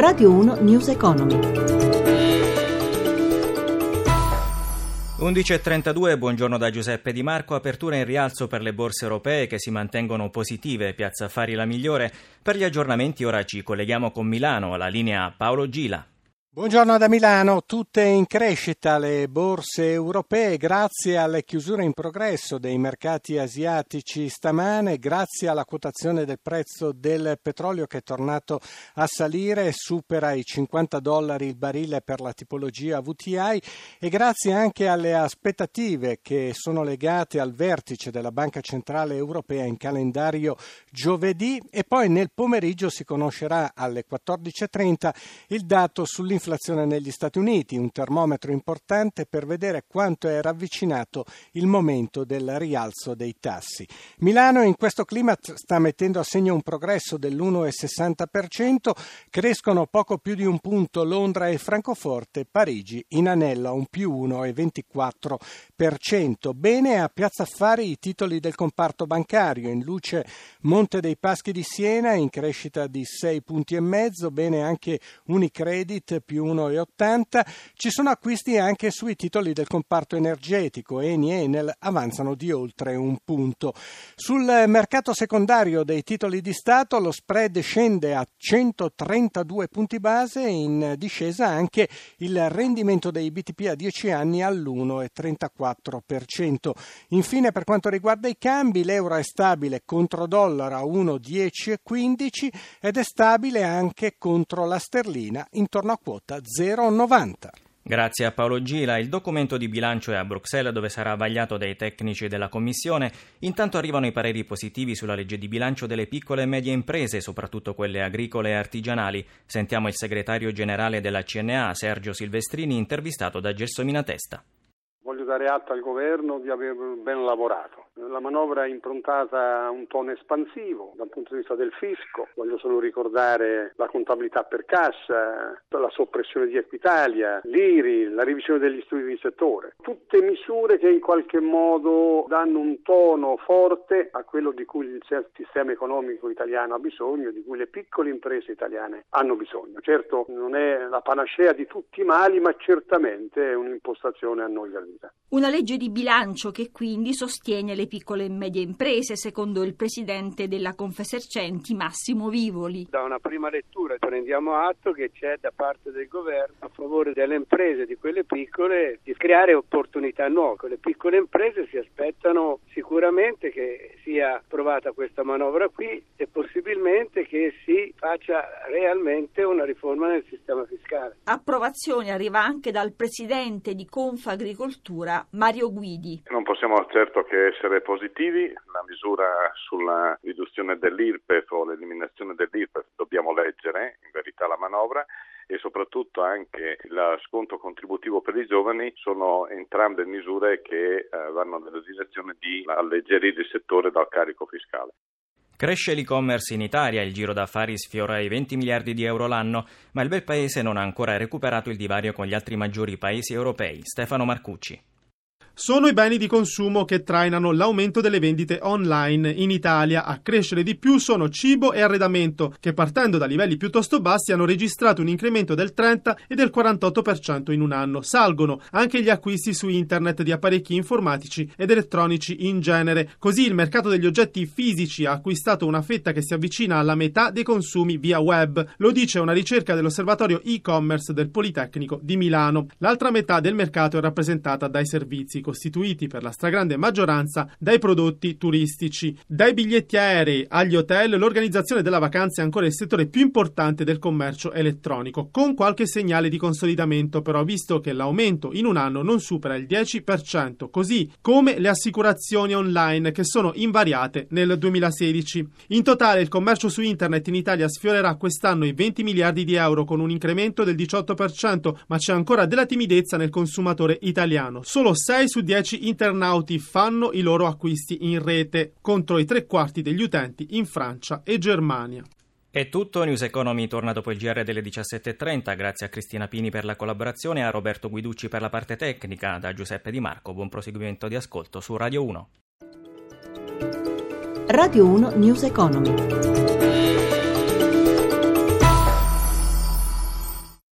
Radio 1 News Economy. 11.32, buongiorno da Giuseppe Di Marco. Apertura in rialzo per le borse europee che si mantengono positive. Piazza Affari la migliore. Per gli aggiornamenti ora ci colleghiamo con Milano, alla linea Paolo Gila. Buongiorno da Milano, tutte in crescita le borse europee grazie alle chiusure in progresso dei mercati asiatici stamane, grazie alla quotazione del prezzo del petrolio che è tornato a salire, supera i 50 dollari il barile per la tipologia VTI e grazie anche alle aspettative che sono legate al vertice della Banca Centrale Europea in calendario giovedì. E poi nel pomeriggio si conoscerà alle 14.30 il dato sull'inflazione l'inflazione negli Stati Uniti, un termometro importante per vedere quanto è ravvicinato il momento del rialzo dei tassi. Milano in questo clima sta mettendo a segno un progresso dell'1,60%, crescono poco più di un punto Londra e Francoforte, Parigi in anello a un più 1,24%. Bene a Piazza Affari i titoli del comparto bancario, in luce Monte dei Paschi di Siena in crescita di 6 punti e mezzo, bene anche Unicredit più 1,80. Ci sono acquisti anche sui titoli del comparto energetico. Eni e Enel avanzano di oltre un punto. Sul mercato secondario dei titoli di Stato lo spread scende a 132 punti base e in discesa anche il rendimento dei BTP a 10 anni all'1,34%. Infine per quanto riguarda i cambi l'euro è stabile contro dollaro a 1,1015 ed è stabile anche contro la sterlina intorno a quota 0,90. Grazie a Paolo Gila. Il documento di bilancio è a Bruxelles dove sarà vagliato dai tecnici della Commissione. Intanto arrivano i pareri positivi sulla legge di bilancio delle piccole e medie imprese, soprattutto quelle agricole e artigianali. Sentiamo il segretario generale della CNA, Sergio Silvestrini, intervistato da Gelsomina Testa. Dare atto al governo di aver ben lavorato. La manovra è improntata a un tono espansivo dal punto di vista del fisco. Voglio solo ricordare la contabilità per cassa, la soppressione di Equitalia, l'IRI, la revisione degli studi di settore. Tutte misure che in qualche modo danno un tono forte a quello di cui il sistema economico italiano ha bisogno, di cui le piccole imprese italiane hanno bisogno. Certo non è la panacea di tutti i mali, ma certamente è un'impostazione a noi gradita. Una legge di bilancio che quindi sostiene le piccole e medie imprese, secondo il presidente della Confesercenti Massimo Vivoli. Da una prima lettura prendiamo atto che c'è da parte del governo a favore delle imprese, di quelle piccole, di creare opportunità nuove. Le piccole imprese si aspettano sicuramente che sia approvata questa manovra qui e possibilmente che si faccia realmente una riforma nel sistema fiscale. Approvazione arriva anche dal presidente di Confagricoltura Mario Guidi. Non possiamo certo che essere positivi, la misura sulla riduzione dell'IRPEF o l'eliminazione dell'IRPEF dobbiamo leggere in verità la manovra e soprattutto anche lo sconto contributivo per i giovani sono entrambe misure che eh, vanno nella direzione di alleggerire il settore dal carico fiscale. Cresce l'e-commerce in Italia, il giro d'affari sfiora i 20 miliardi di euro l'anno, ma il bel paese non ha ancora recuperato il divario con gli altri maggiori paesi europei. Stefano Marcucci. Sono i beni di consumo che trainano l'aumento delle vendite online in Italia. A crescere di più sono cibo e arredamento, che partendo da livelli piuttosto bassi hanno registrato un incremento del 30 e del 48% in un anno. Salgono anche gli acquisti su internet di apparecchi informatici ed elettronici in genere. Così il mercato degli oggetti fisici ha acquistato una fetta che si avvicina alla metà dei consumi via web. Lo dice una ricerca dell'osservatorio e-commerce del Politecnico di Milano. L'altra metà del mercato è rappresentata dai servizi costituiti per la stragrande maggioranza dai prodotti turistici. Dai biglietti aerei agli hotel, l'organizzazione della vacanza è ancora il settore più importante del commercio elettronico, con qualche segnale di consolidamento però, visto che l'aumento in un anno non supera il 10%, così come le assicurazioni online che sono invariate nel 2016. In totale il commercio su internet in Italia sfiorerà quest'anno i 20 miliardi di euro con un incremento del 18%, ma c'è ancora della timidezza nel consumatore italiano. Solo 6 su su 10 internauti fanno i loro acquisti in rete, contro i tre quarti degli utenti in Francia e Germania. È tutto, News Economy torna dopo il GR delle 17.30, grazie a Cristina Pini per la collaborazione e a Roberto Guiducci per la parte tecnica, da Giuseppe Di Marco, buon proseguimento di ascolto su Radio 1. Radio 1 News Economy.